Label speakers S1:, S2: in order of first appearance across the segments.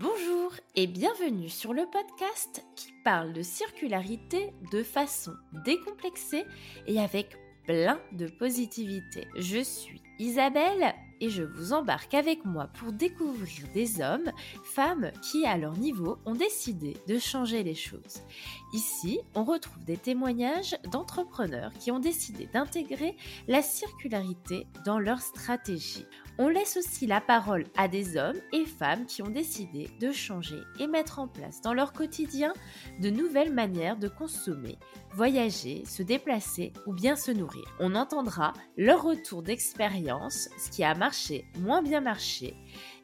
S1: Bonjour et bienvenue sur le podcast qui parle de circularité de façon décomplexée et avec plein de positivité. Je suis Isabelle et je vous embarque avec moi pour découvrir des hommes, femmes qui, à leur niveau, ont décidé de changer les choses. Ici, on retrouve des témoignages d'entrepreneurs qui ont décidé d'intégrer la circularité dans leur stratégie. On laisse aussi la parole à des hommes et femmes qui ont décidé de changer et mettre en place dans leur quotidien de nouvelles manières de consommer, voyager, se déplacer ou bien se nourrir. On entendra leur retour d'expérience, ce qui a marché, moins bien marché,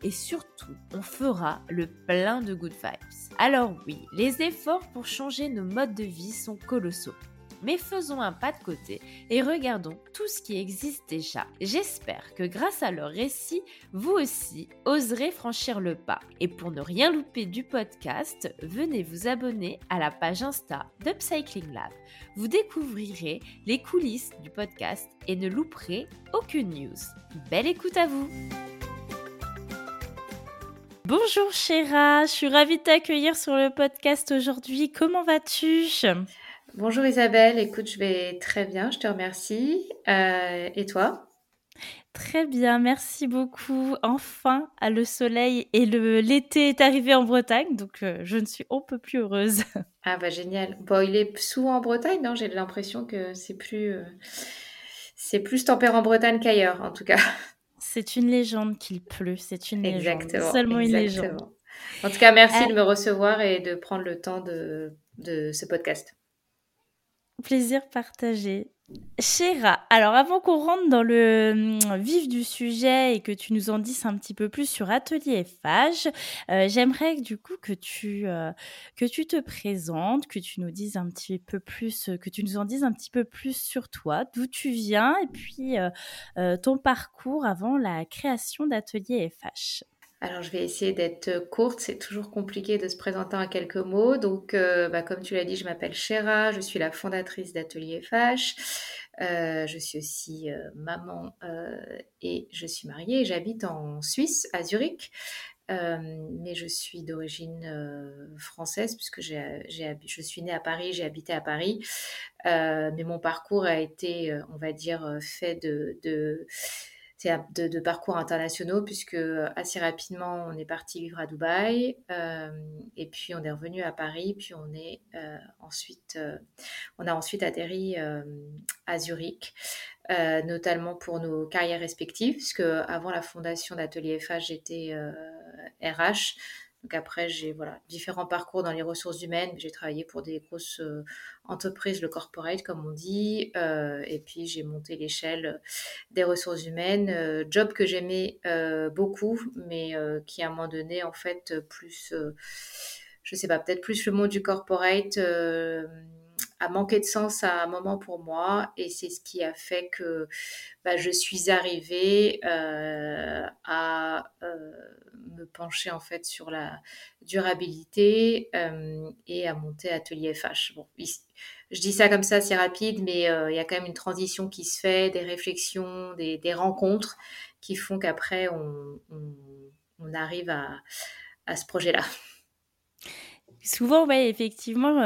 S1: et surtout, on fera le plein de good vibes. Alors oui, les efforts pour changer nos modes de vie sont colossaux mais faisons un pas de côté et regardons tout ce qui existe déjà. J'espère que grâce à leur récit, vous aussi oserez franchir le pas. Et pour ne rien louper du podcast, venez vous abonner à la page Insta d'Upcycling Lab. Vous découvrirez les coulisses du podcast et ne louperez aucune news. Belle écoute à vous Bonjour Chéra, je suis ravie de t'accueillir sur le podcast aujourd'hui. Comment vas-tu?
S2: Bonjour Isabelle, écoute, je vais très bien, je te remercie. Euh, et toi?
S1: Très bien, merci beaucoup. Enfin, le soleil et l'été est arrivé en Bretagne, donc euh, je ne suis on peu plus heureuse.
S2: Ah bah génial. Bon, il est souvent en Bretagne, non? J'ai l'impression que c'est plus, euh, c'est plus tempéré en Bretagne qu'ailleurs, en tout cas.
S1: C'est une légende qu'il pleut, c'est une
S2: exactement,
S1: Seulement une légende.
S2: En tout cas, merci de me recevoir et de prendre le temps de, de ce podcast.
S1: Plaisir partagé. Chéra, alors avant qu'on rentre dans le hum, vif du sujet et que tu nous en dises un petit peu plus sur Atelier FH, euh, j'aimerais du coup que tu, euh, que tu te présentes, que tu nous dises un petit peu plus, que tu nous en dises un petit peu plus sur toi, d'où tu viens et puis euh, ton parcours avant la création d'Atelier FH.
S2: Alors, je vais essayer d'être courte. C'est toujours compliqué de se présenter en quelques mots. Donc, euh, bah, comme tu l'as dit, je m'appelle Chéra. Je suis la fondatrice d'Atelier FH. Euh, je suis aussi euh, maman et je suis mariée. J'habite en Suisse, à Zurich. mais je suis d'origine française puisque je suis née à Paris, j'ai habité à Paris. mais mon parcours a été, on va dire, fait de de, de, parcours internationaux, puisque euh, assez rapidement, on est parti vivre à Dubaï, euh, et puis on est revenu à Paris, puis on, est, euh, ensuite, on a ensuite atterri à Zurich, notamment pour nos carrières respectives, puisque avant la fondation d'Atelier FH, j'étais RH. Donc après, j'ai voilà, différents parcours dans les ressources humaines. J'ai travaillé pour des grosses euh, entreprises, le corporate comme on dit, euh, et puis j'ai monté l'échelle des ressources humaines, euh, job que j'aimais beaucoup, mais qui à un moment donné, en fait, plus, je sais pas, peut-être plus le monde du corporate a manqué de sens à un moment pour moi et c'est ce qui a fait que bah, je suis arrivée euh, à euh, me pencher en fait sur la durabilité euh, et à monter Atelier FH. Bon, je dis ça comme ça, c'est rapide, mais il y a quand même une transition qui se fait, des réflexions, des, rencontres qui font qu'après on, on, arrive à, à ce projet-là.
S1: Souvent, ouais, effectivement,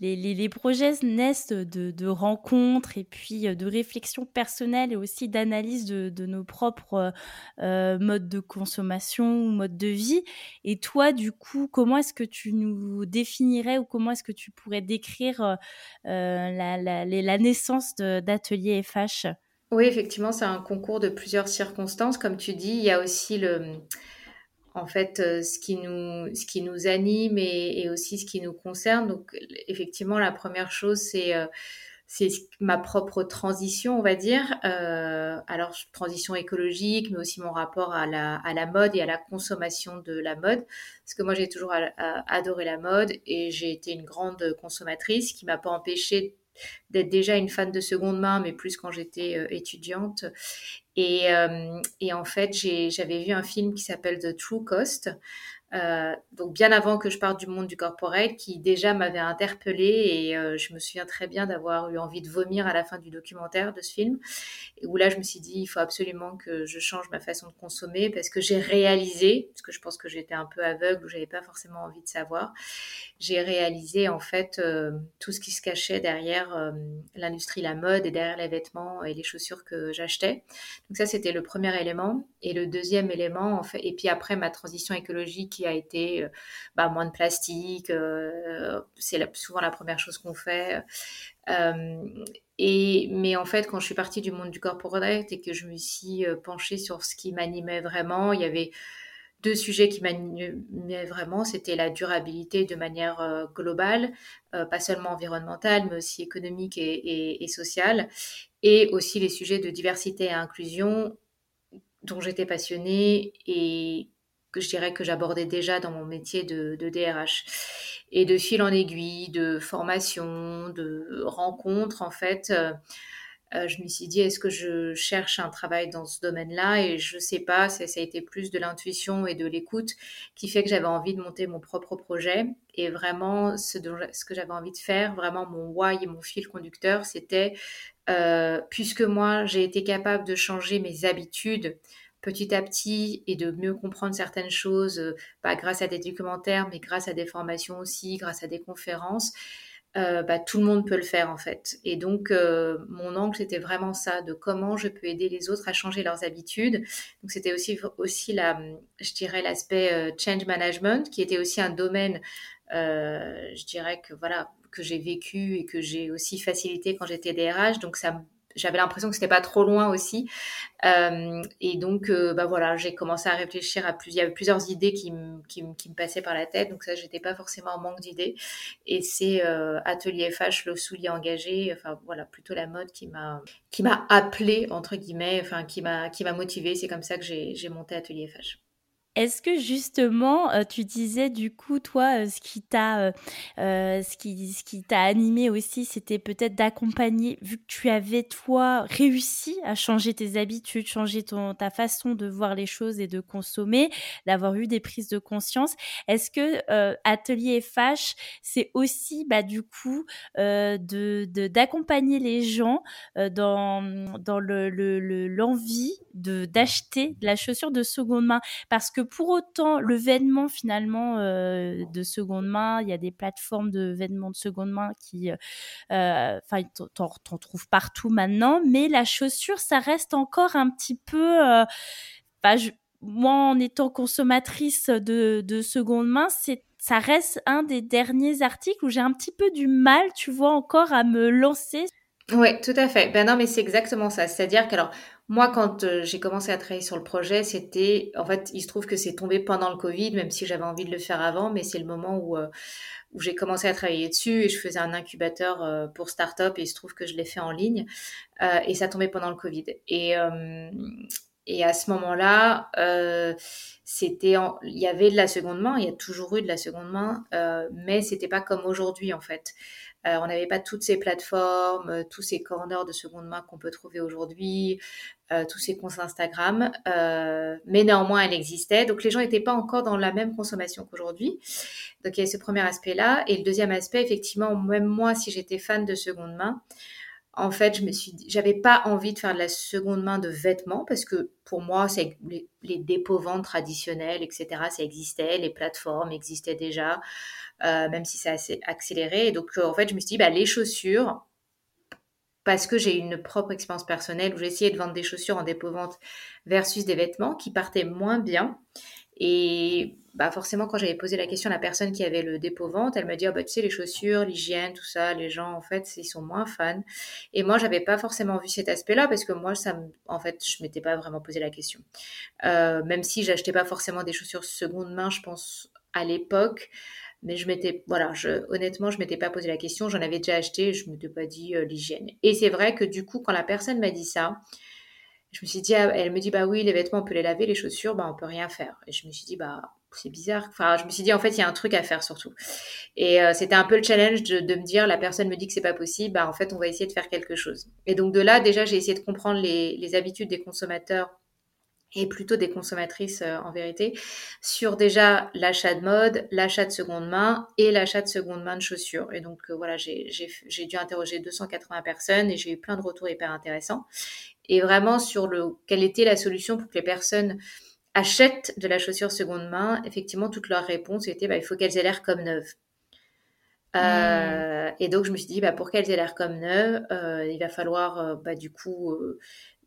S1: les, projets naissent de, rencontres et puis euh, de réflexions personnelles et aussi d'analyse de, nos propres euh, modes de consommation ou modes de vie. Et toi, du coup, comment est-ce que tu nous définirais ou comment est-ce que tu pourrais décrire la, naissance d'Atelier FH
S2: Oui, effectivement, c'est un concours de plusieurs circonstances. Comme tu dis, il y a aussi le en fait euh, ce qui nous ce qui nous anime et, aussi ce qui nous concerne donc effectivement la première chose c'est euh, c'est ma propre transition, on va dire. Euh, alors, transition écologique, mais aussi mon rapport à la, à la mode et à la consommation de la mode. Parce que moi, j'ai toujours adoré la mode et j'ai été une grande consommatrice qui m'a pas empêché d'être déjà une fan de seconde main, mais plus quand j'étais euh, étudiante. Et, euh, et, en fait, j'avais vu un film qui s'appelle The True Cost, Euh, donc bien avant que je parte du monde du corporel, qui déjà m'avait interpellée et euh, je me souviens très bien d'avoir eu envie de vomir à la fin du documentaire de ce film, où là je me suis dit il faut absolument que je change ma façon de consommer parce que j'ai réalisé, parce que je pense que j'étais un peu aveugle ou j'avais pas forcément envie de savoir, j'ai réalisé en fait euh, tout ce qui se cachait derrière l'industrie, la mode et derrière les vêtements et les chaussures que j'achetais. Donc ça c'était le premier élément et le deuxième élément en fait et puis après ma transition écologique a été euh, bah, moins de plastique. Euh, c'est souvent la première chose qu'on fait. Euh, et, mais en fait, quand je suis partie du monde du corporate et que je me suis penchée sur ce qui m'animait vraiment, il y avait deux sujets qui m'animaient vraiment, c'était la durabilité de manière globale, pas seulement environnementale, mais aussi économique et, et, sociale, et aussi les sujets de diversité et inclusion dont j'étais passionnée et que je dirais que j'abordais déjà dans mon métier de, DRH. Et de fil en aiguille, de formation, de rencontres, en fait, euh, euh, je me suis dit, est-ce que je cherche un travail dans ce domaine-là? Et je ne sais pas, ça, ça, a été plus de l'intuition et de l'écoute qui fait que j'avais envie de monter mon propre projet. Et vraiment, ce, ce que j'avais envie de faire, vraiment mon why et mon fil conducteur, c'était, euh, puisque moi, j'ai été capable de changer mes habitudes, petit à petit et de mieux comprendre certaines choses euh, bah, grâce à des documentaires, mais grâce à des formations aussi, grâce à des conférences, euh, bah, tout le monde peut le faire en fait. Et donc, euh, mon angle, c'était vraiment ça, de comment je peux aider les autres à changer leurs habitudes. Donc, c'était aussi, aussi la, je dirais, l'aspect change management, qui était aussi un domaine, je dirais que voilà, que j'ai vécu et que j'ai aussi facilité quand j'étais DRH. Donc, ça j'avais l'impression que c'était pas trop loin aussi. Euh, et donc, euh, bah voilà, j'ai commencé à réfléchir à plusieurs, il y avait plusieurs idées qui, qui, qui, me passaient par la tête. Donc ça, j'étais pas forcément en manque d'idées. Et c'est euh, Atelier FH, le soulier engagé, enfin voilà, plutôt la mode qui m'a qui m'a appelé entre guillemets, enfin qui m'a qui m'a motivé. C'est comme ça que j'ai monté Atelier FH.
S1: Est-ce que justement, euh, tu disais du coup, toi, euh, ce qui t'a, euh, ce qui, ce qui t'a animé aussi, c'était peut-être d'accompagner, vu que tu avais toi réussi à changer tes habitudes, changer ta façon de voir les choses et de consommer, d'avoir eu des prises de conscience. Est-ce que Atelier FH, c'est aussi, bah, du coup, de, d'accompagner les gens dans, dans le, le, l'envie de d'acheter la chaussure de seconde main, parce que pour autant, le vêtement finalement euh, de seconde main, il y a des plateformes de vêtements de seconde main qui, euh, euh, enfin, t'en, t'en trouves partout maintenant, mais la chaussure, ça reste encore un petit peu, moi en étant consommatrice de, de seconde main, c'est ça reste un des derniers articles où j'ai un petit peu du mal, tu vois, encore à me lancer.
S2: Oui, tout à fait. Ben non, mais c'est exactement ça. C'est-à-dire que alors moi, quand euh, j'ai commencé à travailler sur le projet, c'était, en fait, il se trouve que c'est tombé pendant le Covid, même si j'avais envie de le faire avant, mais c'est le moment où, euh, j'ai commencé à travailler dessus et je faisais un incubateur euh, pour start-up et il se trouve que je l'ai fait en ligne et ça tombait pendant le Covid. Et, et à ce moment-là, c'était, il y avait de la seconde main, il y a toujours eu de la seconde main, mais c'était pas comme aujourd'hui en fait. Euh, on n'avait pas toutes ces plateformes, euh, tous ces corners de seconde main qu'on peut trouver aujourd'hui, euh, tous ces comptes Instagram, mais néanmoins elle existait. Donc les gens n'étaient pas encore dans la même consommation qu'aujourd'hui. Donc il y a ce premier aspect-là. Et le deuxième aspect, effectivement, même moi, si j'étais fan de seconde main, en fait, je me suis, j'avais pas envie de faire de la seconde main de vêtements parce que pour moi, les, dépôts ventes traditionnels, etc. Ça existait, les plateformes existaient déjà. Euh, même si c'est assez accéléré. Et donc, euh, en fait, je me suis dit, bah, les chaussures, parce que j'ai une propre expérience personnelle où j'ai essayé de vendre des chaussures en dépôt-vente versus des vêtements qui partaient moins bien. Et bah forcément, quand j'avais posé la question à la personne qui avait le dépôt-vente, elle m'a dit, oh, bah, tu sais, les chaussures, l'hygiène, tout ça, les gens, en fait, ils sont moins fans. Et moi, j'avais pas forcément vu cet aspect-là parce que moi, ça en fait, je m'étais pas vraiment posé la question. Euh, même si j'achetais pas forcément des chaussures seconde main, je pense, à l'époque, mais je m'étais, voilà, je, honnêtement, je m'étais pas posé la question. J'en avais déjà acheté, je m'étais pas dit euh, l'hygiène. Et c'est vrai que du coup, quand la personne m'a dit ça, je me suis dit, ah, elle me dit, bah oui, les vêtements, on peut les laver, les chaussures, bah on peut rien faire. Et je me suis dit, bah c'est bizarre. Enfin, je me suis dit, en fait, il y a un truc à faire surtout. Et euh, c'était un peu le challenge de, de, me dire, la personne me dit que c'est pas possible, bah en fait, on va essayer de faire quelque chose. Et donc de là, déjà, j'ai essayé de comprendre les, les habitudes des consommateurs et plutôt des consommatrices euh, en vérité, sur déjà l'achat de mode, l'achat de seconde main et l'achat de seconde main de chaussures. Et donc euh, voilà, j'ai dû interroger 280 personnes et j'ai eu plein de retours hyper intéressants. Et vraiment sur le quelle était la solution pour que les personnes achètent de la chaussure seconde main, effectivement, toutes leurs réponses étaient bah, il faut qu'elles aient l'air comme neuves. Euh, et donc je me suis dit bah, pour qu'elles aient l'air comme neuves, il va falloir bah, du coup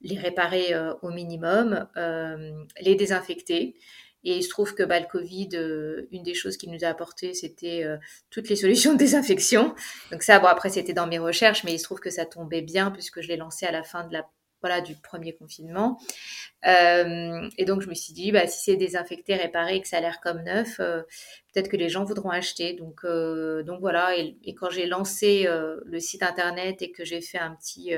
S2: les réparer euh, au minimum, euh, les désinfecter. Et il se trouve que bah, le Covid, euh, une des choses qu'il nous a apporté, c'était toutes les solutions de désinfection. Donc ça, bon, après, c'était dans mes recherches, mais il se trouve que ça tombait bien puisque je l'ai lancé à la fin de la, voilà, du premier confinement. et donc, je me suis dit, bah, si c'est désinfecté, réparé que ça a l'air comme neuf, peut-être que les gens voudront acheter. Donc, donc voilà, et, quand j'ai lancé le site internet et que j'ai fait un petit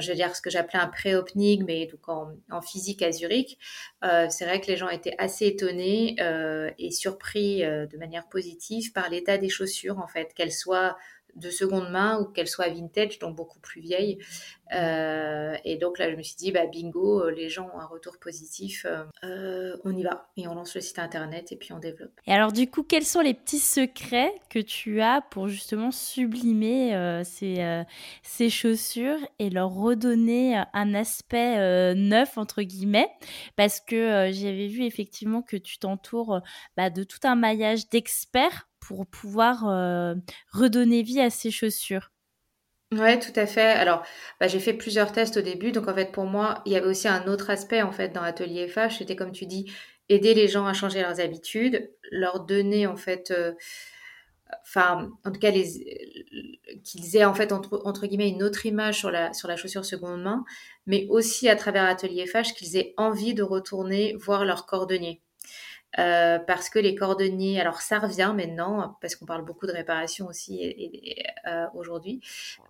S2: je veux dire ce que j'appelais un pré-opening, mais donc en, physique à Zurich, euh, c'est vrai que les gens étaient assez étonnés euh, et surpris euh, de manière positive par l'état des chaussures, en fait, qu'elles soient de seconde main ou qu'elle soit vintage, donc beaucoup plus vieille. Euh, et donc là, je me suis dit, bah, bingo, euh, les gens ont un retour positif, euh, on y va. Et on lance le site internet et puis on développe.
S1: Et alors du coup, quels sont les petits secrets que tu as pour justement sublimer ces, ces, chaussures et leur redonner un aspect neuf, entre guillemets? Parce que j'avais vu effectivement que tu t'entoures bah, de tout un maillage d'experts pour pouvoir euh, redonner vie à ces chaussures.
S2: Ouais, tout à fait. Alors, bah, j'ai fait plusieurs tests au début. Donc, en fait, pour moi, il y avait aussi un autre aspect, en fait, dans l'atelier FH. C'était, comme tu dis, aider les gens à changer leurs habitudes, leur donner, en fait, euh, enfin, en tout cas, qu'ils aient, en fait, entre, guillemets, une autre image sur la, sur la chaussure seconde main, mais aussi à travers l'atelier FH, qu'ils aient envie de retourner voir leur cordonnier. Euh, parce que les cordonniers, alors ça revient maintenant, parce qu'on parle beaucoup de réparation aussi euh, aujourd'hui,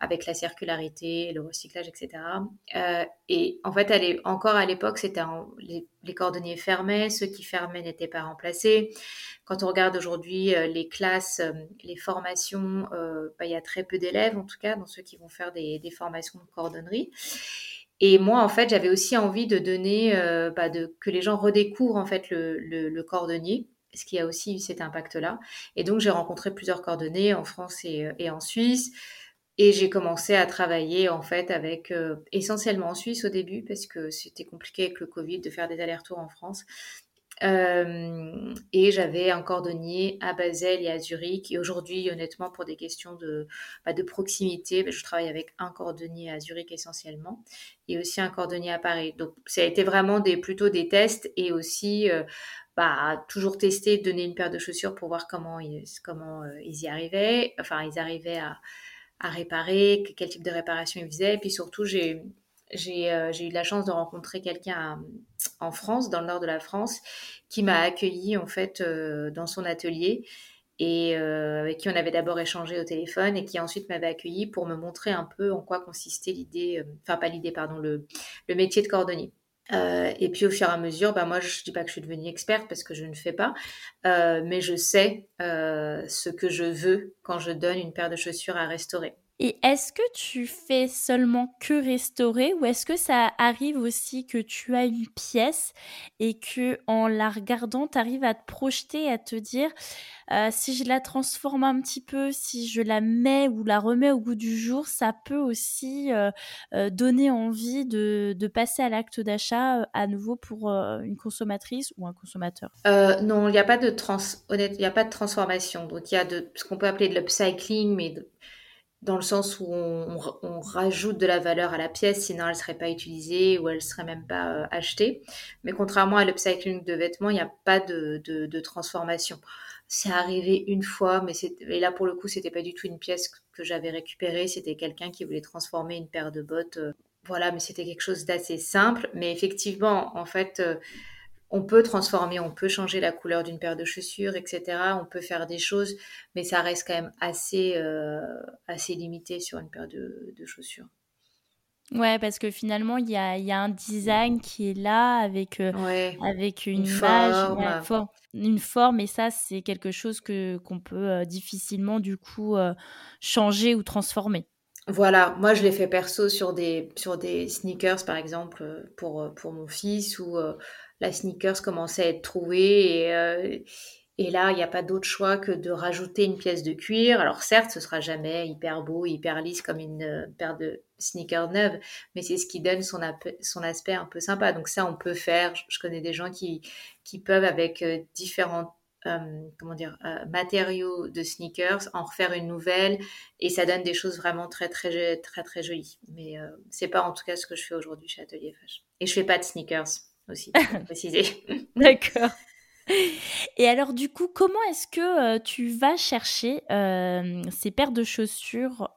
S2: avec la circularité, le recyclage, etc. Euh, et en fait, elle encore à l'époque, c'était les, les, cordonniers fermaient, ceux qui fermaient n'étaient pas remplacés. Quand on regarde aujourd'hui les classes, les formations, bah, il y a très peu d'élèves, en tout cas, dans ceux qui vont faire des, des formations de cordonnerie. Et moi, en fait, j'avais aussi envie de donner, euh, bah, de, que les gens redécouvrent en fait le, le, cordonnier, ce qui a aussi eu cet impact-là. Et donc, j'ai rencontré plusieurs cordonniers en France et, euh, et en Suisse. Et j'ai commencé à travailler en fait avec euh, essentiellement en Suisse au début parce que c'était compliqué avec le Covid de faire des allers-retours en France. Euh, et j'avais un cordonnier à Basel et à Zurich. Et aujourd'hui, honnêtement, pour des questions de, bah, de proximité, bah, je travaille avec un cordonnier à Zurich essentiellement et aussi un cordonnier à Paris. Donc, ça a été vraiment des, plutôt des tests et aussi euh, bah, toujours tester, donner une paire de chaussures pour voir comment ils, comment, euh, ils y arrivaient. Enfin, ils arrivaient à, à réparer, quel type de réparation ils faisaient. Et puis surtout, j'ai eu la chance de rencontrer quelqu'un en France, dans le nord de la France, qui m'a accueilli en fait euh, dans son atelier et euh, avec qui on avait d'abord échangé au téléphone et qui ensuite m'avait accueilli pour me montrer un peu en quoi consistait l'idée, enfin pas l'idée, pardon, le, le, métier de cordonnier. et puis au fur et à mesure, bah moi je ne dis pas que je suis devenue experte parce que je ne fais pas, mais je sais ce que je veux quand je donne une paire de chaussures à restaurer.
S1: Et est-ce que tu fais seulement que restaurer ou est-ce que ça arrive aussi que tu as une pièce et que en la regardant, tu arrives à te projeter, à te dire euh, si je la transforme un petit peu, si je la mets ou la remets au goût du jour, ça peut aussi euh, euh, donner envie de, de passer à l'acte d'achat à nouveau pour une consommatrice ou un consommateur?
S2: Non, il n'y a pas de trans, il n'y a pas de transformation. Donc il y a de ce qu'on peut appeler de l'upcycling, mais dans le sens où on, rajoute de la valeur à la pièce, sinon elle ne serait pas utilisée ou elle ne serait même pas euh, achetée. Mais contrairement à l'upcycling de vêtements, il n'y a pas de, transformation. C'est arrivé une fois, mais et là pour le coup, c'était pas du tout une pièce que j'avais récupérée, c'était quelqu'un qui voulait transformer une paire de bottes. Euh, voilà, mais c'était quelque chose d'assez simple. Mais effectivement, en fait, euh, on peut transformer, on peut changer la couleur d'une paire de chaussures, etc. On peut faire des choses, mais ça reste quand même assez, euh, assez limité sur une paire de, chaussures.
S1: Ouais, parce que finalement, il y a, un design qui est là avec, euh, avec une, image, forme. une forme, et ça, c'est quelque chose que qu'on peut euh, difficilement, du coup, changer ou transformer.
S2: Voilà, moi je l'ai fait perso sur des, sur des sneakers par exemple pour, pour mon fils où la sneakers commençait à être trouvée et, et là il n'y a pas d'autre choix que de rajouter une pièce de cuir. Alors certes ce sera jamais hyper beau, hyper lisse comme une paire de sneakers neuves, mais c'est ce qui donne son, aspect un peu sympa. Donc ça on peut faire, je connais des gens qui, peuvent avec euh, euh, matériaux de sneakers, en refaire une nouvelle, et ça donne des choses vraiment très très très très jolies. Mais euh, c'est pas en tout cas ce que je fais aujourd'hui chez Atelier Fashion. Et je fais pas de sneakers aussi, pour préciser.
S1: D'accord. Et alors du coup, comment est-ce que tu vas chercher ces paires de chaussures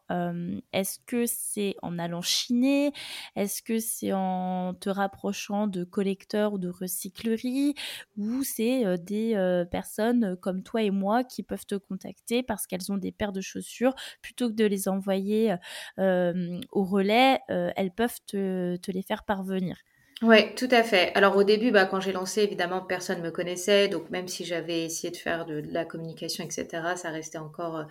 S1: Est-ce que c'est en allant chiner? Est-ce que c'est en te rapprochant de collecteurs ou de recycleries Ou c'est des personnes comme toi et moi qui peuvent te contacter parce qu'elles ont des paires de chaussures? Plutôt que de les envoyer au relais, elles peuvent te les faire parvenir.
S2: Oui, tout à fait. Alors au début, bah, quand j'ai lancé, évidemment, personne ne me connaissait. Donc même si j'avais essayé de faire de, la communication, etc., ça restait encore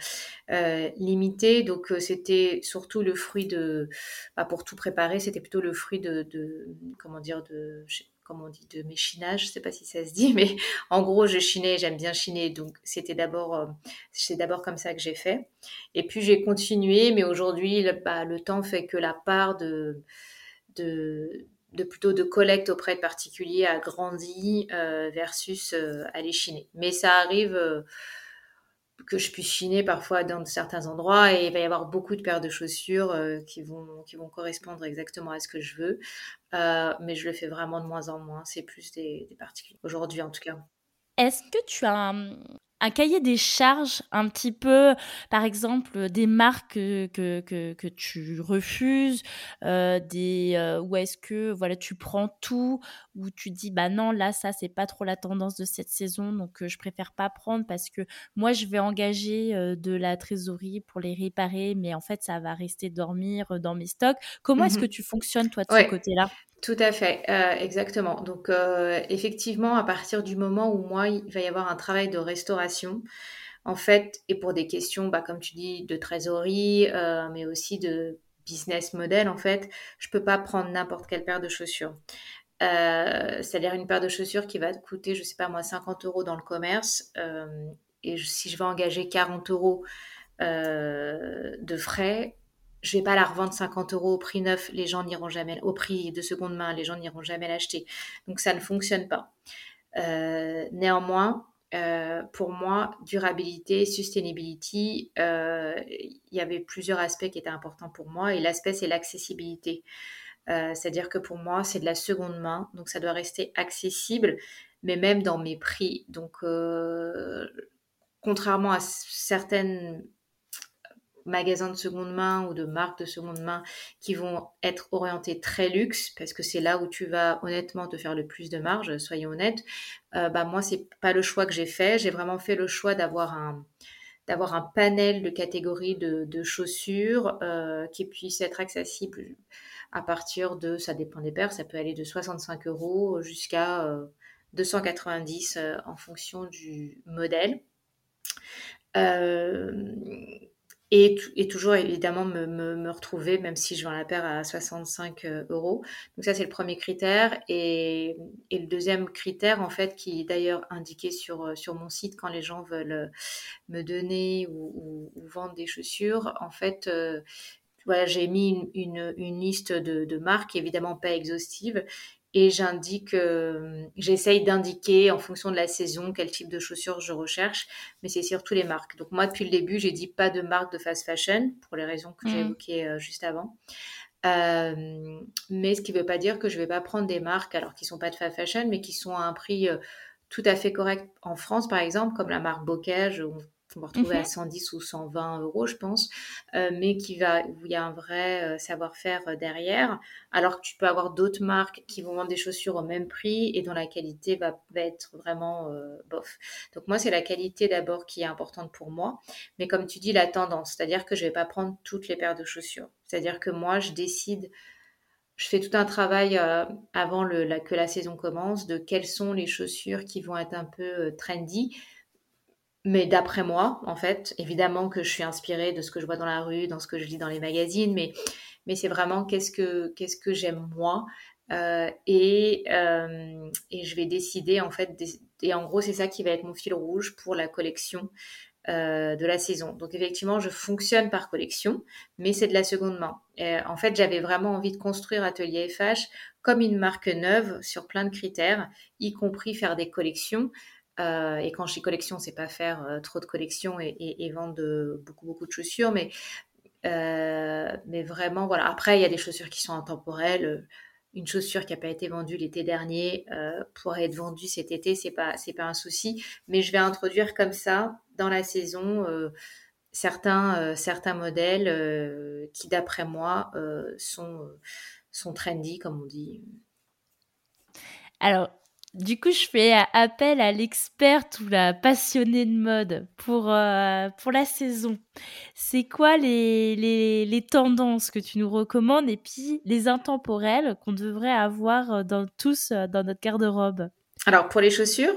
S2: euh, limité. Donc euh, c'était surtout le fruit de, bah, pour tout préparer, c'était plutôt le fruit de, de comment dire, de, comment on dit, de mes chinages. Je sais pas si ça se dit, mais en gros, je chinais, j'aime bien chiner. Donc c'était d'abord, euh, c'est d'abord comme ça que j'ai fait. Et puis j'ai continué, mais aujourd'hui, le, bah, le temps fait que la part de, de de plutôt de collecte auprès de particuliers a grandi euh, versus euh, aller chiner. Mais ça arrive euh, que je puisse chiner parfois dans certains endroits et il va y avoir beaucoup de paires de chaussures qui, vont, qui vont correspondre exactement à ce que je veux. mais je le fais vraiment de moins en moins. C'est plus des, des particuliers. Aujourd'hui en tout cas.
S1: Est-ce que tu as un cahier des charges un petit peu, par exemple, des marques que, que, que, tu refuses, euh, des, euh, ou est-ce que voilà, tu prends tout, ou tu dis, bah non, là, ça, c'est pas trop la tendance de cette saison, donc euh, je préfère pas prendre parce que moi, je vais engager de la trésorerie pour les réparer, mais en fait, ça va rester dormir dans mes stocks. Comment est-ce mmh que tu fonctionnes, toi, de ce côté-là?
S2: Tout à fait, euh, exactement. Donc, euh, effectivement, à partir du moment où moi, il va y avoir un travail de restauration, en fait, et pour des questions, bah, comme tu dis, de trésorerie, euh, mais aussi de business model, en fait, je peux pas prendre n'importe quelle paire de chaussures. C'est-à-dire une paire de chaussures qui va coûter, je sais pas moi, 50 euros dans le commerce, et si je vais engager 40 euros de frais, je vais pas la revendre 50 euros au prix neuf, les gens n'iront jamais, au prix de seconde main, les gens n'iront jamais l'acheter. Donc ça ne fonctionne pas. Euh, néanmoins, euh, pour moi, durabilité, sustainability, euh, il y avait plusieurs aspects qui étaient importants pour moi et l'aspect c'est l'accessibilité. C'est-à-dire que pour moi, c'est de la seconde main, donc ça doit rester accessible, mais même dans mes prix. Donc, contrairement à certaines magasins de seconde main ou de marques de seconde main qui vont être orientés très luxe parce que c'est là où tu vas honnêtement te faire le plus de marge, soyons honnêtes. Euh, bah moi c'est pas le choix que j'ai fait. J'ai vraiment fait le choix d'avoir un d'avoir un panel de catégories de, chaussures euh, qui puissent être accessibles à partir de, ça dépend des paires, ça peut aller de 65 euros jusqu'à 290 euh, en fonction du modèle. Euh, et, toujours évidemment me, retrouver, même si je vends la paire à 65 euh, euros. Donc ça c'est le premier critère. Et, le deuxième critère en fait qui est d'ailleurs indiqué sur, euh, sur mon site quand les gens veulent euh, me donner ou, vendre des chaussures, en fait voilà, j'ai mis une, une, une liste de, de, marques, évidemment pas exhaustive, et j'indique, euh, j'essaye d'indiquer en fonction de la saison quel type de chaussures je recherche, mais c'est surtout les marques. Donc moi, depuis le début, j'ai dit pas de marque de fast fashion pour les raisons que j'ai mmh. évoquées euh, juste avant. Euh, mais ce qui ne veut pas dire que je ne vais pas prendre des marques alors qui sont pas de fast fashion, mais qui sont à un prix tout à fait correct en France, par exemple, comme la marque Bocage, qu'on va retrouver à 110 mhm. ou 120 euros, je pense, euh, mais qui va, où il y a un vrai euh, savoir-faire euh, derrière, alors que tu peux avoir d'autres marques qui vont vendre des chaussures au même prix et dont la qualité va, être vraiment bof. Donc moi, c'est la qualité d'abord qui est importante pour moi, mais comme tu dis, la tendance, c'est-à-dire que je vais pas prendre toutes les paires de chaussures. C'est-à-dire que moi, je décide je fais tout un travail avant le, la, que la saison commence de quelles sont les chaussures qui vont être un peu trendy mais d'après moi, en fait, évidemment que je suis inspirée de ce que je vois dans la rue, dans ce que je lis dans les magazines, mais, mais c'est vraiment qu'est-ce que, qu'est-ce que j'aime moi. Euh, et, euh, et je vais décider, en fait, et en gros, c'est ça qui va être mon fil rouge pour la collection euh, de la saison. Donc effectivement, je fonctionne par collection, mais c'est de la seconde main. en fait, j'avais vraiment envie de construire Atelier FH comme une marque neuve sur plein de critères, y compris faire des collections. Euh, et quand je dis collection, c'est pas faire euh, trop de collections et, vendre beaucoup beaucoup de chaussures, mais mais vraiment voilà. Après, il y a des chaussures qui sont intemporelles une chaussure qui n'a pas été vendue l'été dernier euh, pourrait être vendue cet été, c'est pas c'est pas un souci. Mais je vais introduire comme ça dans la saison euh, certains euh, certains modèles qui d'après moi sont sont trendy comme on dit.
S1: Alors du coup, je fais appel à l'experte ou la passionnée de mode pour, euh, pour la saison. C'est quoi les, les, les, tendances que tu nous recommandes et puis les intemporels qu'on devrait avoir dans, tous euh, dans notre garde-robe?
S2: Alors, pour les chaussures?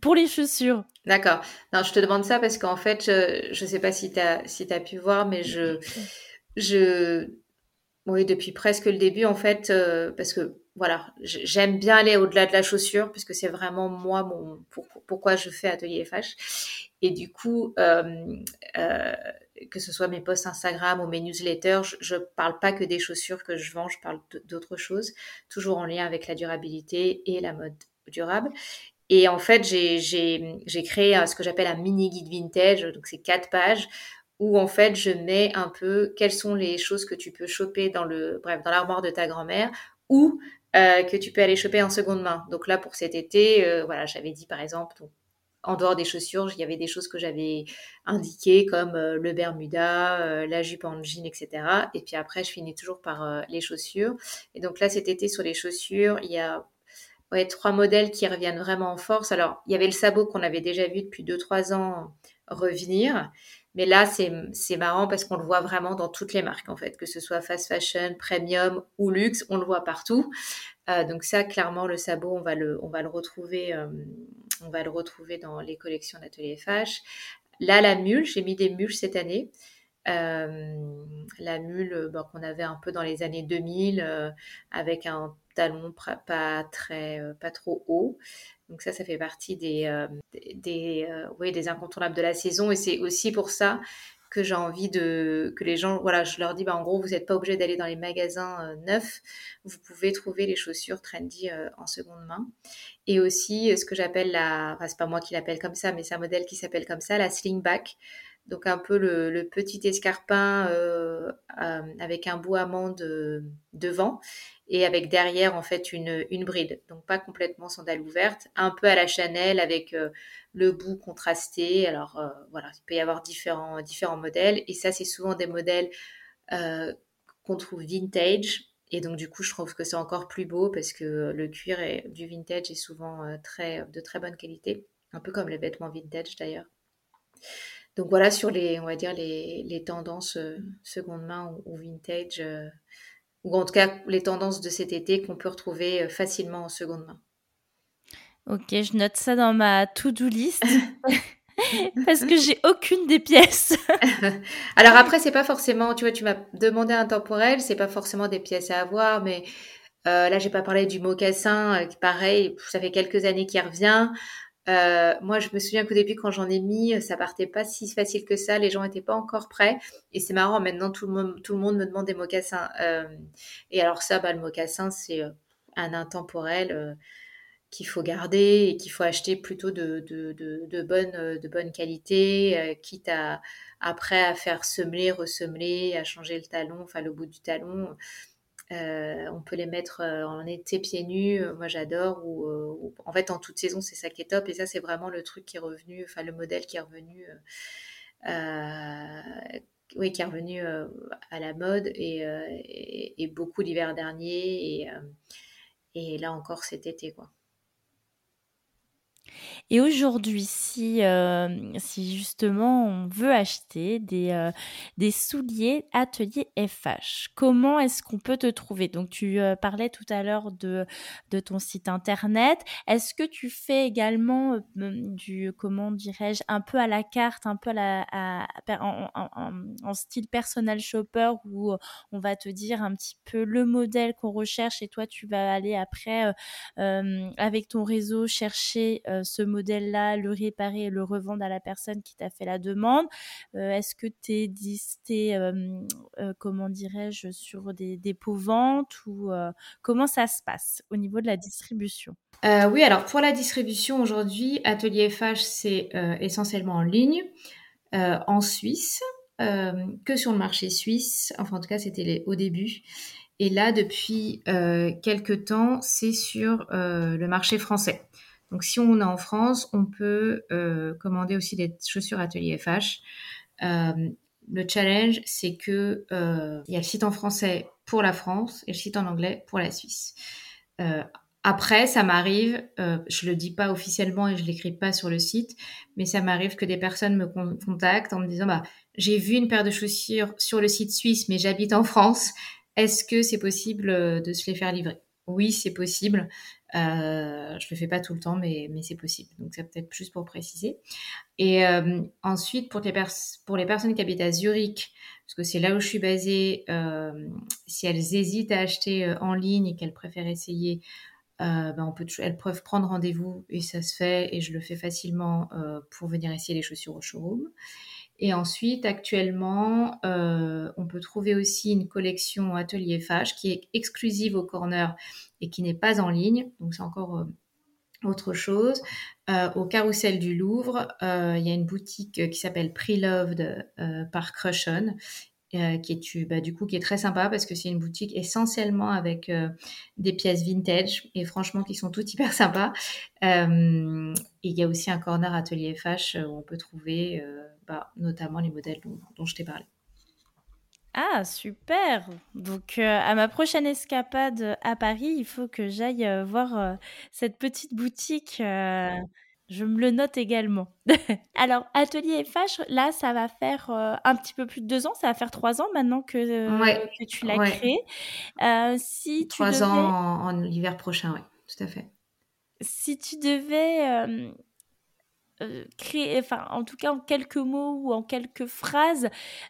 S1: Pour les chaussures.
S2: D'accord. Non, je te demande ça parce qu'en fait, je ne sais pas si tu as, si as pu voir, mais je, je, oui, depuis presque le début, en fait, euh, parce que voilà, j'aime bien aller au-delà de la chaussure puisque c'est vraiment moi mon pourquoi je fais atelier FH. Et du coup, euh, euh, que ce soit mes posts Instagram ou mes newsletters, je, ne parle pas que des chaussures que je vends, je parle d'autres choses, toujours en lien avec la durabilité et la mode durable. Et en fait, j'ai créé ce que j'appelle un mini guide vintage, donc c'est quatre pages où en fait je mets un peu quelles sont les choses que tu peux choper dans le bref dans l'armoire de ta grand-mère ou euh, que tu peux aller choper en seconde main. Donc là, pour cet été, euh, voilà, j'avais dit par exemple, en dehors des chaussures, il y avait des choses que j'avais indiquées comme euh, le Bermuda, la jupe en jean, etc. Et puis après, je finis toujours par les chaussures. Et donc là, cet été, sur les chaussures, il y a ouais, trois modèles qui reviennent vraiment en force. Alors, il y avait le sabot qu'on avait déjà vu depuis 2-3 ans revenir. Mais là, c'est marrant parce qu'on le voit vraiment dans toutes les marques, en fait, que ce soit fast fashion, premium ou luxe, on le voit partout. Euh, donc ça, clairement, le sabot, on va le, on va le retrouver, euh, on va le retrouver dans les collections d'Atelier FH. Là, la mule, j'ai mis des mules cette année. Euh, la mule bon, qu'on avait un peu dans les années 2000 avec un talon pas très pas trop haut donc ça, ça fait partie des, euh, des, euh, des incontournables de la saison. Et c'est aussi pour ça que j'ai envie de que les gens, voilà, je leur dis, bah, en gros, vous n'êtes pas obligé d'aller dans les magasins euh, neufs. Vous pouvez trouver les chaussures trendy en seconde main. Et aussi, ce que j'appelle la, enfin, c'est pas moi qui l'appelle comme ça, mais c'est un modèle qui s'appelle comme ça, la slingback. Donc un peu le, petit escarpin avec un bout amande devant et avec derrière en fait une, bride. Donc pas complètement sandale ouverte, un peu à la Chanel avec euh, le bout contrasté. Alors euh, voilà, il peut y avoir différents, modèles et ça c'est souvent des modèles euh, qu'on trouve vintage. Et donc du coup je trouve que c'est encore plus beau parce que le cuir du vintage est souvent très, de très bonne qualité, un peu comme les vêtements vintage d'ailleurs. Donc voilà sur les, on va dire les, les tendances seconde main ou, ou vintage ou en tout cas les tendances de cet été qu'on peut retrouver euh, facilement en seconde main.
S1: Ok, je note ça dans ma to-do list. parce que j'ai aucune des pièces.
S2: Alors après, c'est pas forcément, tu vois, tu m'as demandé un temporel, c'est pas forcément des pièces à avoir, mais euh, là, j'ai pas parlé du mocassin, euh, pareil, ça fait quelques années qu'il revient. Euh, moi, je me souviens qu'au début, quand j'en ai mis, ça partait pas si facile que ça. Les gens n'étaient pas encore prêts. Et c'est marrant, maintenant, tout le monde, tout le monde me demande des mocassins. Euh, et alors ça, bah, le mocassin, c'est euh, un intemporel qu'il faut garder et qu'il faut acheter plutôt de, de, de, de bonne, de bonne qualité, quitte à, après à faire semeler, ressemeler, à changer le talon, enfin le bout du talon. Euh, on peut les mettre euh, en été pieds nus, euh, moi j'adore. Ou, en fait, en toute saison, c'est ça qui est top. Et ça, c'est vraiment le truc qui est revenu, enfin le modèle qui est revenu, oui, qui est revenu à la mode et, beaucoup l'hiver dernier et, et là encore cet été, quoi.
S1: Et aujourd'hui, si, euh, si justement on veut acheter des, euh, des souliers atelier FH, comment est-ce qu'on peut te trouver? Donc tu euh, parlais tout à l'heure de, de ton site internet. Est-ce que tu fais également du, comment dirais-je, un peu à la carte, un peu à la, en, style personal shopper où on va te dire un petit peu le modèle qu'on recherche et toi tu vas aller après avec ton réseau chercher ce modèle-là, le réparer et le revendre à la personne qui t'a fait la demande euh, Est-ce que tu es, es euh, euh, comment dirais-je, sur des dépôts-ventes ou comment ça se passe au niveau de la distribution?
S2: Oui, alors pour la distribution aujourd'hui, Atelier FH, c'est essentiellement en ligne, en Suisse, que sur le marché suisse. Enfin, en tout cas, c'était au début. Et là, depuis quelques temps, c'est sur le marché français. Donc, si on est en France, on peut euh, commander aussi des chaussures Atelier FH. Euh, le challenge, c'est que euh, il y a le site en français pour la France et le site en anglais pour la Suisse. après, ça m'arrive, je le dis pas officiellement et je l'écris pas sur le site, mais ça m'arrive que des personnes me contactent en me disant bah j'ai vu une paire de chaussures sur le site suisse, mais j'habite en France. Est-ce que c'est possible de se les faire livrer? Oui, c'est possible. Euh, je le fais pas tout le temps, mais, mais c'est possible. Donc, c'est peut-être plus pour préciser. Et euh, ensuite, pour les, pour les personnes qui habitent à Zurich, parce que c'est là où je suis basée, euh, si elles hésitent à acheter en ligne et qu'elles préfèrent essayer, ben on peut, elles peuvent prendre rendez-vous et ça se fait et je le fais facilement pour venir essayer les chaussures au showroom. Et ensuite, actuellement, euh, on peut trouver aussi une collection Atelier FH qui est exclusive au corner et qui n'est pas en ligne. Donc, c'est encore euh, autre chose. Euh, au Carrousel du Louvre, il y a une boutique qui s'appelle Preloved par Crushon qui est bah, du coup qui est très sympa parce que c'est une boutique essentiellement avec des pièces vintage et franchement qui sont toutes hyper sympas. il y a aussi un corner atelier FH où on peut trouver bah, notamment les modèles dont, je t'ai parlé.
S1: Ah, super Donc, euh, à ma prochaine escapade à Paris, il faut que j'aille euh, voir euh, cette petite boutique. je me le note également. Alors, Atelier FH, là, ça va faire un petit peu plus de deux ans. Ça va faire trois ans maintenant que, que tu l'as créé.
S2: si tu trois ans en, en l'hiver prochain, oui, tout à fait.
S1: Si tu devais euh, créer, enfin, en tout cas en quelques mots ou en quelques phrases,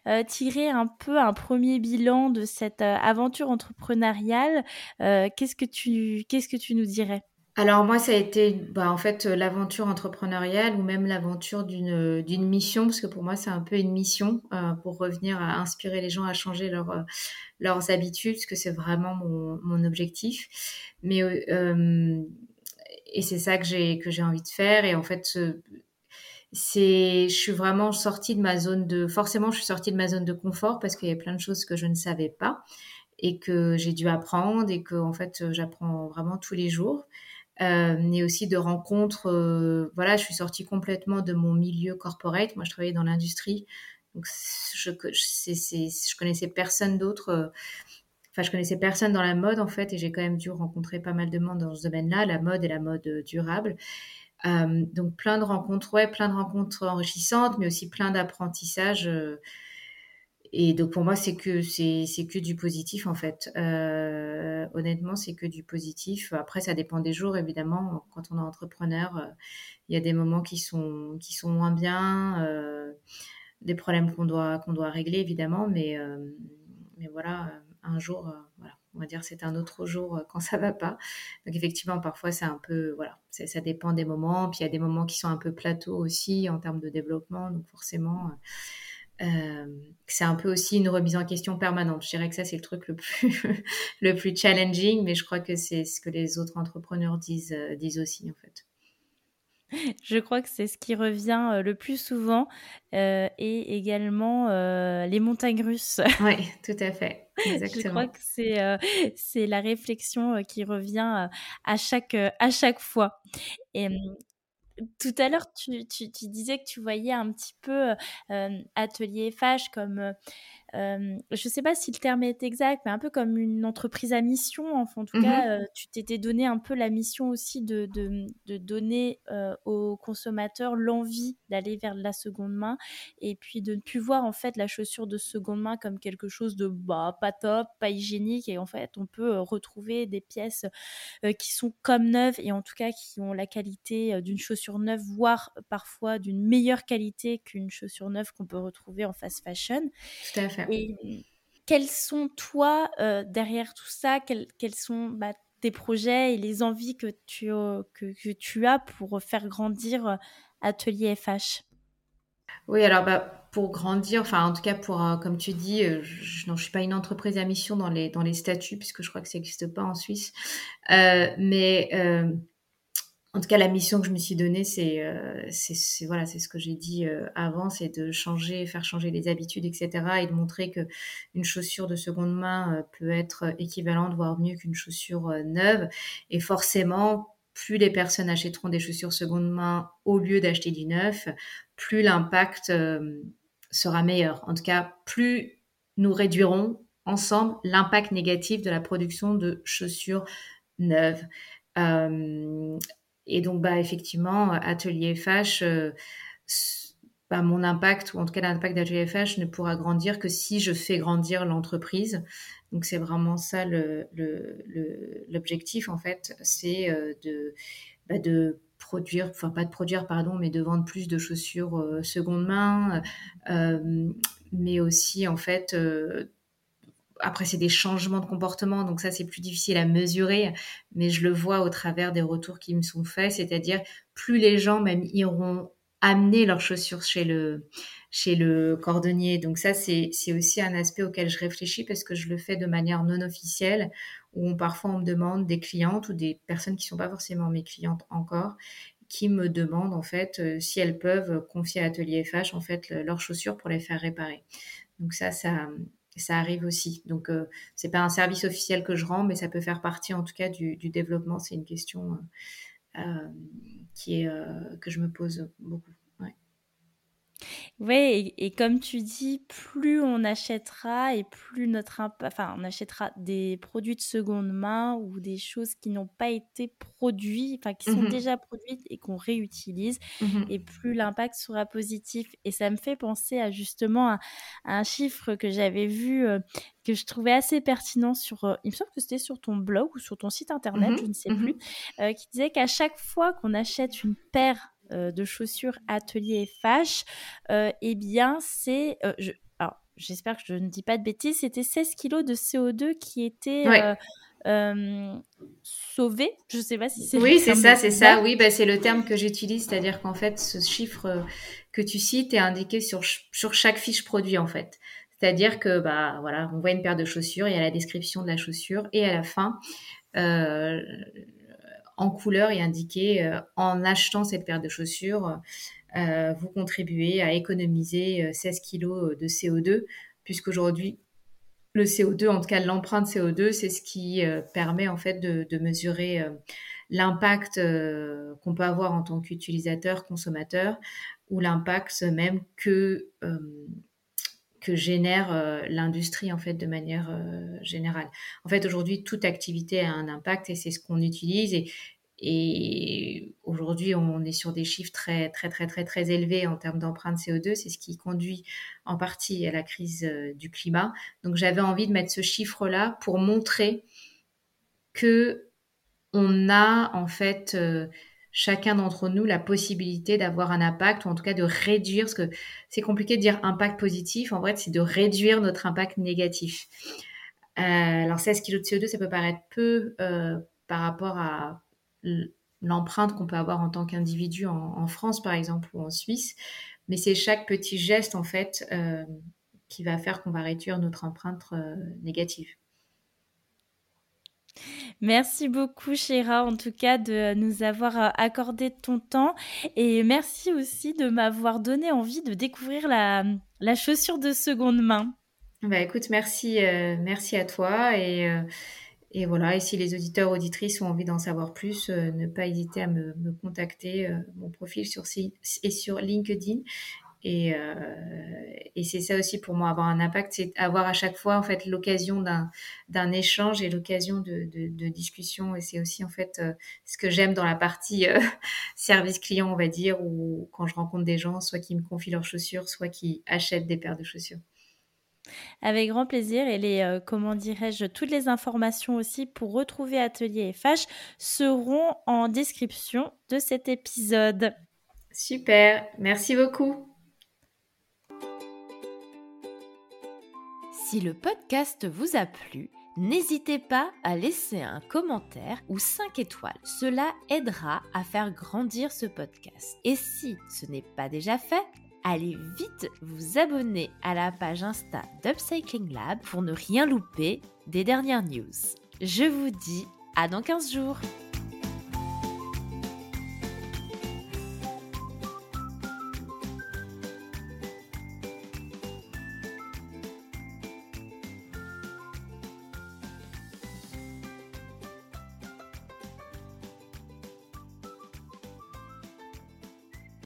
S1: euh, tirer un peu un premier bilan de cette euh, aventure entrepreneuriale, qu'est-ce que tu, qu'est-ce que tu nous dirais?
S2: Alors moi, ça a été bah, en fait l'aventure entrepreneuriale ou même l'aventure d'une, d'une mission, parce que pour moi, c'est un peu une mission pour revenir à inspirer les gens à changer leur, leurs habitudes, parce que c'est vraiment mon, mon objectif. Mais et c'est ça que j'ai que j'ai envie de faire. Et en fait c'est je suis vraiment sortie de ma zone de forcément je suis sortie de ma zone de confort parce qu'il y a plein de choses que je ne savais pas et que j'ai dû apprendre et que en fait j'apprends vraiment tous les jours. Euh, aussi de rencontres euh, voilà je suis sortie complètement de mon milieu corporate. Moi je travaillais dans l'industrie. Donc je je, je connaissais personne d'autre euh, Enfin, je connaissais personne dans la mode en fait, et j'ai quand même dû rencontrer pas mal de monde dans ce domaine-là, la mode et la mode euh, durable. Euh, donc plein de rencontres, ouais, plein de rencontres enrichissantes, mais aussi plein d'apprentissages. Euh, et donc pour moi, c'est que c'est que du positif en fait. honnêtement, c'est que du positif. Après, ça dépend des jours évidemment. Quand on est entrepreneur, il y a des moments qui sont qui sont moins bien, des problèmes qu'on doit qu'on doit régler évidemment, mais mais voilà un jour, euh, on va dire c'est un autre jour euh, quand ça va pas. Donc effectivement, parfois c'est un peu, voilà, ça dépend des moments. Puis il y a des moments qui sont un peu plateaux aussi en termes de développement. Donc forcément, euh, c'est un peu aussi une remise en question permanente. Je dirais que ça c'est le truc le plus le plus challenging, mais je crois que c'est ce que les autres entrepreneurs disent disent aussi en fait.
S1: Je crois que c'est ce qui revient euh, le plus souvent euh, et également euh, les montagnes russes.
S2: Oui, tout à fait. Exactement.
S1: Je crois que c'est c'est la réflexion qui revient à chaque à chaque fois. Et tout à l'heure, tu, tu, tu, disais que tu voyais un petit peu Atelier FH comme je ne sais pas si le terme est exact, mais un peu comme une entreprise à mission. Enfin, en tout
S2: Mmh
S1: cas, tu t'étais donné un peu la mission aussi de, de, de donner aux consommateurs l'envie d'aller vers la seconde main et puis de ne plus voir en fait la chaussure de seconde main comme quelque chose de bah, pas top, pas hygiénique. Et en fait, on peut retrouver des pièces qui sont comme neuves et en tout cas qui ont la qualité d'une chaussure neuve, voire parfois d'une meilleure qualité qu'une chaussure neuve qu'on peut retrouver en fast fashion.
S2: Tout à fait.
S1: Et quels sont, toi, derrière tout ça, quels, quels sont bah, tes projets et les envies que tu, que, que, tu as pour faire grandir Atelier FH
S2: Oui, alors bah, pour grandir, enfin en tout cas pour, comme tu dis, je, je suis pas une entreprise à mission dans les, dans les statuts, puisque je crois que ça n'existe pas en Suisse. Euh, mais en tout cas, la mission que je me suis donnée, c'est euh, voilà, c'est ce que j'ai dit euh, avant, c'est de changer, faire changer les habitudes, etc., et de montrer que une chaussure de seconde main euh, peut être équivalente, voire mieux qu'une chaussure neuve. Et forcément, plus les personnes achèteront des chaussures seconde main au lieu d'acheter du neuf, plus l'impact sera meilleur. En tout cas, plus nous réduirons ensemble l'impact négatif de la production de chaussures neuves. Et donc, bah, effectivement, Atelier FH, euh, bah, mon impact, ou en tout cas l'impact d'Atelier FH, ne pourra grandir que si je fais grandir l'entreprise. Donc, c'est vraiment ça l'objectif, le, en fait, c'est euh, de, bah, de produire, enfin pas de produire, pardon, mais de vendre plus de chaussures euh, seconde main, mais aussi, en fait, après, c'est des changements de comportement, donc ça, c'est plus difficile à mesurer, mais je le vois au travers des retours qui me sont faits, c'est-à-dire plus les gens même iront amener leurs chaussures chez le, chez le cordonnier. Donc ça, c'est aussi un aspect auquel je réfléchis parce que je le fais de manière non officielle, où parfois on me demande des clientes ou des personnes qui ne sont pas forcément mes clientes encore, qui me demandent en fait euh, si elles peuvent confier à Atelier FH en fait leurs chaussures pour les faire réparer. Donc ça, ça, ça arrive aussi. Donc, euh, c'est pas un service officiel que je rends, mais ça peut faire partie, en tout cas, du, développement. C'est une question euh, euh, qui est, que je me pose beaucoup.
S1: Oui, et, comme tu dis, plus on achètera et plus notre enfin, on achètera des produits de seconde main ou des choses qui n'ont pas été produits, enfin qui sont mmh déjà produites et qu'on réutilise, mmh et plus l'impact sera positif. Et ça me fait penser à justement à, un chiffre que j'avais vu. Euh, que je trouvais assez pertinent sur, euh, il me semble que c'était sur ton blog ou sur ton site internet, mmh je ne sais plus, euh, qui disait qu'à chaque fois qu'on achète une paire de chaussures Atelier FH, euh, eh bien, c'est. Euh, alors, j'espère que je ne dis pas de bêtises, c'était 16 kilos de CO2 qui étaient. sauvés. Je ne sais pas si c'est.
S2: Oui, c'est ça, c'est ça. Oui, bah, c'est le terme que j'utilise, c'est-à-dire qu'en fait, ce chiffre que tu cites est indiqué sur, sur chaque fiche produit, en fait. C'est-à-dire que, bah, voilà, on voit une paire de chaussures, il y a la description de la chaussure, et à la fin, euh, en couleur et indiqué euh, en achetant cette paire de chaussures, euh, vous contribuez à économiser 16 euh, kg de CO2, puisqu'aujourd'hui, le CO2, en tout cas l'empreinte CO2, c'est ce qui permet en fait de, mesurer l'impact qu'on peut avoir en tant qu'utilisateur, consommateur, ou l'impact même que génère l'industrie en fait de manière générale. En fait, aujourd'hui, toute activité a un impact et c'est ce qu'on utilise. Et, aujourd'hui, on est sur des chiffres très, très, très, très, très élevés en termes d'empreinte CO2. C'est ce qui conduit en partie à la crise du climat. Donc, j'avais envie de mettre ce chiffre-là pour montrer que on a en fait chacun d'entre nous la possibilité d'avoir un impact ou en tout cas de réduire, parce que c'est compliqué de dire impact positif, en vrai c'est de réduire notre impact négatif. Euh, alors 16 kg de CO2, ça peut paraître peu euh, par rapport à l'empreinte qu'on peut avoir en tant qu'individu en, France par exemple ou en Suisse, mais c'est chaque petit geste en fait euh, qui va faire qu'on va réduire notre empreinte négative.
S1: Merci beaucoup, Chéra, en tout cas, de nous avoir euh, accordé ton temps. Et merci aussi de m'avoir donné envie de découvrir la, chaussure de seconde main.
S2: Bah écoute, merci, euh, merci à toi. Et, euh, et voilà, et si les auditeurs, auditrices ont envie d'en savoir plus, ne pas hésiter à me, me contacter. mon profil sur, est sur LinkedIn Et, et c'est ça aussi pour moi, avoir un impact, c'est avoir à chaque fois en fait l'occasion d'un, d'un échange et l'occasion de, de, de, discussion. Et c'est aussi en fait ce que j'aime dans la partie service client, on va dire, ou quand je rencontre des gens, soit qui me confient leurs chaussures, soit qui achètent des paires de chaussures.
S1: Avec grand plaisir. Et les, euh, comment dirais-je, toutes les informations aussi pour retrouver Atelier FH seront en description de cet épisode.
S2: Super, merci beaucoup.
S1: Si le podcast vous a plu, n'hésitez pas à laisser un commentaire ou 5 étoiles. Cela aidera à faire grandir ce podcast. Et si ce n'est pas déjà fait, allez vite vous abonner à la page Insta d'Upcycling Lab pour ne rien louper des dernières news. Je vous dis à dans 15 jours